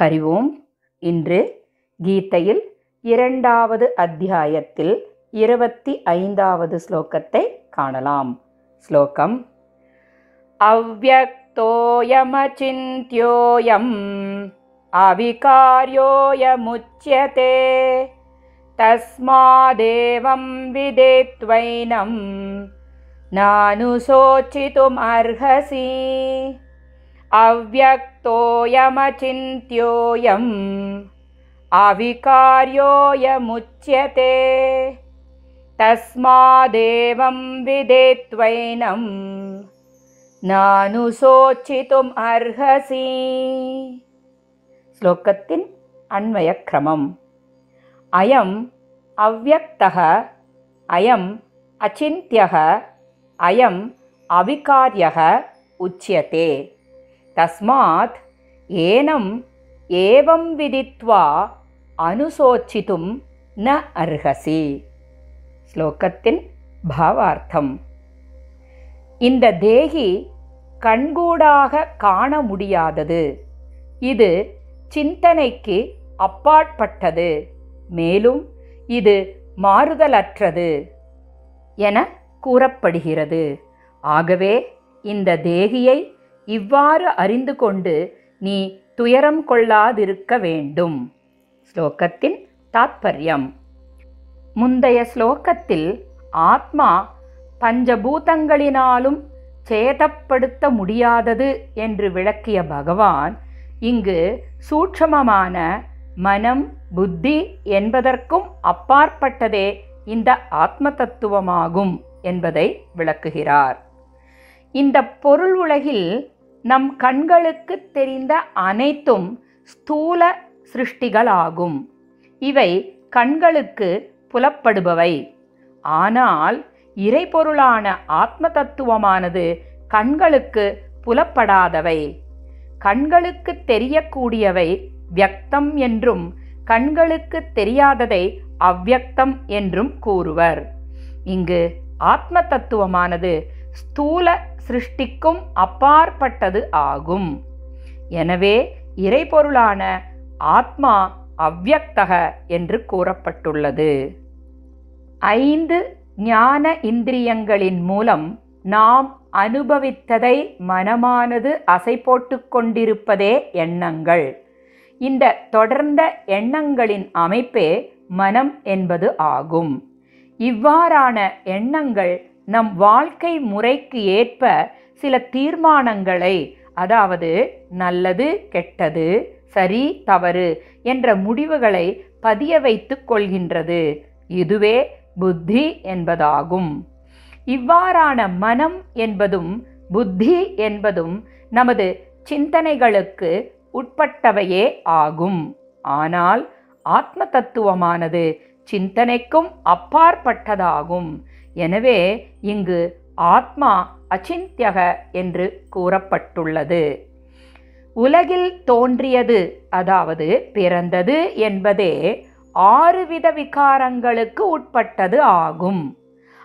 ஹரி ஓம். இன்று கீதையில் இரண்டாவது அத்தியாயத்தில் இருபத்தி ஐந்தாவது ஸ்லோகத்தை காணலாம். ஸ்லோகம் அவ்வக்தோயமச்சிந்தியோயம் அவிகாரியோயமுச்சியதே தஸ்மாதேவம் விதேத்வைனம் நானுசோச்சித்தும் அர்ஹசி अव्यक्तोऽयमचिन्त्योऽयम् अविकार्योऽयमुच्यते तस्मादेवं विदेत्वैनं நானுசோச்சித்தும் அர்ஹசி ஸ்லோகத்தின் அன்வயக்கிரமம் அயம் அவ்வக்தக அயம் அச்சிந்தியக அயம் அவிகாரியக உச்சியதே தஸ்மாத் ஏனம் ஏவம் விதித்வா அனுசோச்சித்தும் ந அர்ஹசி. ஸ்லோகத்தின் பாவார்த்தம். இந்த தேகி கண்கூடாக காண முடியாதது. இது சிந்தனைக்கு அப்பாற்பட்டது. மேலும் இது மாறுதலற்றது என கூறப்படுகிறது. ஆகவே இந்த தேகியை இவ்வாறு அறிந்து கொண்டு நீ துயரம் கொள்ளாதிருக்க வேண்டும். ஸ்லோகத்தின் தாத்பரியம். முந்தைய ஸ்லோகத்தில் ஆத்மா பஞ்சபூதங்களினாலும் சேதப்படுத்த முடியாதது என்று விளக்கிய பகவான் இங்கு சூட்சமமான மனம் புத்தி என்பதற்கும் அப்பாற்பட்டதே இந்த ஆத்ம தத்துவமாகும் என்பதை விளக்குகிறார். இந்த பொருள் உலகில் நம் கண்களுக்கு தெரிந்த அனைத்தும் ஸ்தூல சிருஷ்டிகளாகும். இவை கண்களுக்கு புலப்படுபவை. ஆனால் இறைபொருளான ஆத்ம தத்துவமானது கண்களுக்கு புலப்படாதவை. கண்களுக்கு தெரியக்கூடியவை வியக்தம் என்றும் கண்களுக்கு தெரியாததை அவ்வியக்தம் என்றும் கூறுவர். இங்கு ஆத்ம தத்துவமானது ஸ்தூல சிருஷ்டிக்கும் அப்பாற்பட்டது ஆகும். எனவே இறைபொருளான ஆத்மா அவ்வியக்தக என்று கூறப்பட்டுள்ளது. ஐந்து ஞான இந்திரியங்களின் மூலம் நாம் அனுபவித்ததை மனமானது அசை போட்டு கொண்டிருப்பதே எண்ணங்கள். இந்த தொடர்ந்த எண்ணங்களின் அமைப்பே மனம் என்பது ஆகும். இவ்வாறான எண்ணங்கள் நம் வாழ்க்கை முறைக்கு ஏற்ப சில தீர்மானங்களை அதாவது நல்லது கெட்டது சரி தவறு என்ற முடிவுகளை பதிய வைத்துக் கொள்கின்றது. இதுவே புத்தி என்பதாகும். இவ்வாறான மனம் என்பதும் புத்தி என்பதும் நமது சிந்தனைகளுக்கு உட்பட்டவையே ஆகும். ஆனால் ஆத்ம தத்துவமானது சிந்தனைக்கும் அப்பாற்பட்டதாகும். எனவே இங்கு ஆத்மா அச்சிந்தியக என்று கூறப்பட்டுள்ளது. உலகில் தோன்றியது அதாவது பிறந்தது என்பதே ஆறு வித விகாரங்களுக்கு உட்பட்டது ஆகும்.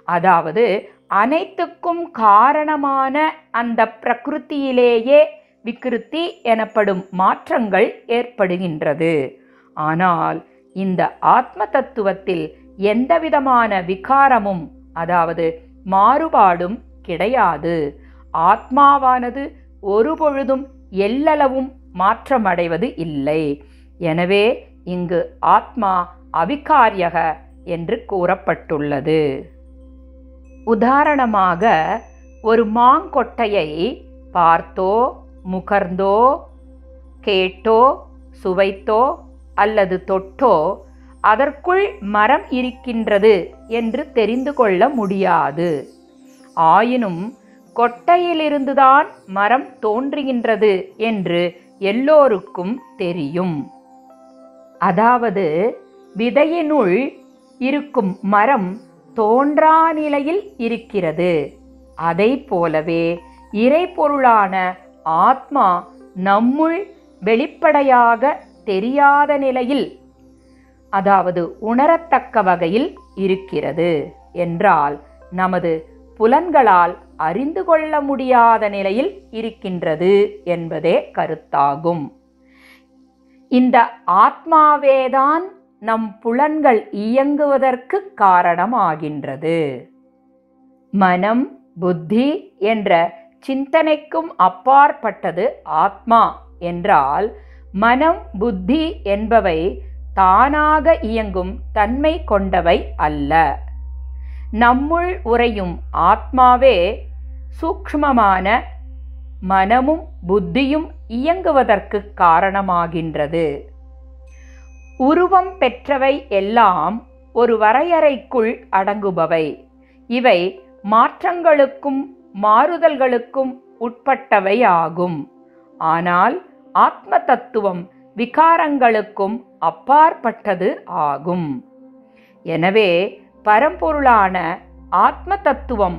அதாவது அனைத்துக்கும் காரணமான அந்த பிரகிருத்தியிலேயே விக்கிருத்தி எனப்படும் மாற்றங்கள் ஏற்படுகின்றது. ஆனால் இந்த ஆத்ம தத்துவத்தில் எந்தவிதமான விகாரமும் அதாவது மாறுபாடும் கிடையாது. ஆத்மாவானது ஒருபொழுதும் எல்லளவும் மாற்றமடைவது இல்லை. எனவே இங்கு ஆத்மா அவிகாரியக என்று கூறப்பட்டுள்ளது. உதாரணமாக ஒரு மாங்கொட்டையை பார்த்தோ முகர்ந்தோ கேட்டோ சுவைத்தோ அல்லது தொட்டோ அதற்குள் மரம் இருக்கின்றது என்று தெரிந்து கொள்ள முடியாது. ஆயினும் கொட்டையிலிருந்துதான் மரம் தோன்றுகின்றது என்று எல்லோருக்கும் தெரியும். அதாவது விதையினுள் இருக்கும் மரம் தோன்றா நிலையில் இருக்கிறது. அதை போலவே இறைப்பொருளான ஆத்மா நம்முள் வெளிப்படையாக தெரியாத நிலையில் அதாவது உணரத்தக்க வகையில் இருக்கிறது என்றால் நமது புலன்களால் அறிந்து கொள்ள முடியாத நிலையில் இருக்கின்றது என்பதே கருத்தாகும். இந்த ஆத்மாவேதான் நம் புலன்கள் இயங்குவதற்கு காரணமாகின்றது. மனம் புத்தி என்ற சிந்தனைக்கும் அப்பாற்பட்டது ஆத்மா என்றால் மனம் புத்தி என்பவை தானாக இயங்கும் தன்மை கொண்டவை அல்ல. நம்முள் உறையும் ஆத்மாவே சூக்ஷ்மமான மனமும் புத்தியும் இயங்குவதற்கு காரணமாகின்றது. உருவம் பெற்றவை எல்லாம் ஒரு வரையறைக்குள் அடங்குபவை. இவை மாற்றங்களுக்கும் மாறுதல்களுக்கும் உட்பட்டவை ஆகும் ஆனால் ஆத்ம தத்துவம் விகாரங்களுக்கும் அப்பாற்பட்டது ஆகும். எனவே பரம்பொருளான ஆத்ம தத்துவம்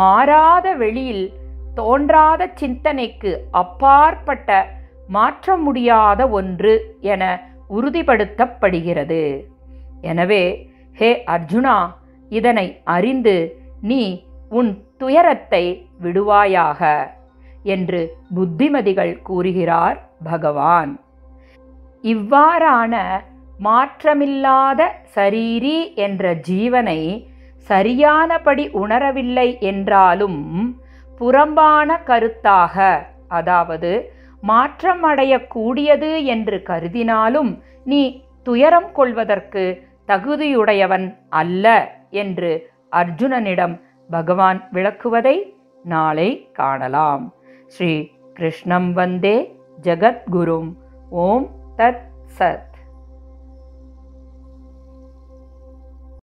மாறாத வெளியில் தோன்றாத சிந்தனைக்கு அப்பாற்பட்ட மாற்ற முடியாத ஒன்று என உறுதிப்படுத்தப்படுகிறது. எனவே ஹே அர்ஜுனா இதனை அறிந்து நீ உன் துயரத்தை விடுவாயாக என்று புத்திமதிகள் கூறுகிறார் பகவான். இவ்வாறான மாற்றமில்லாத சரீரி என்ற ஜீவனை சரியானபடி உணரவில்லை என்றாலும் புறம்பான கருத்தாக அதாவது மாற்றமடையக்கூடியது என்று கருதினாலும் நீ துயரம் கொள்வதற்கு தகுதியுடையவன் அல்ல என்று அர்ஜுனனிடம் பகவான் விளக்குவதை நாளை காணலாம். ஸ்ரீ கிருஷ்ணம் வந்தே ஜகத்குரும். ஓம் தத் சத்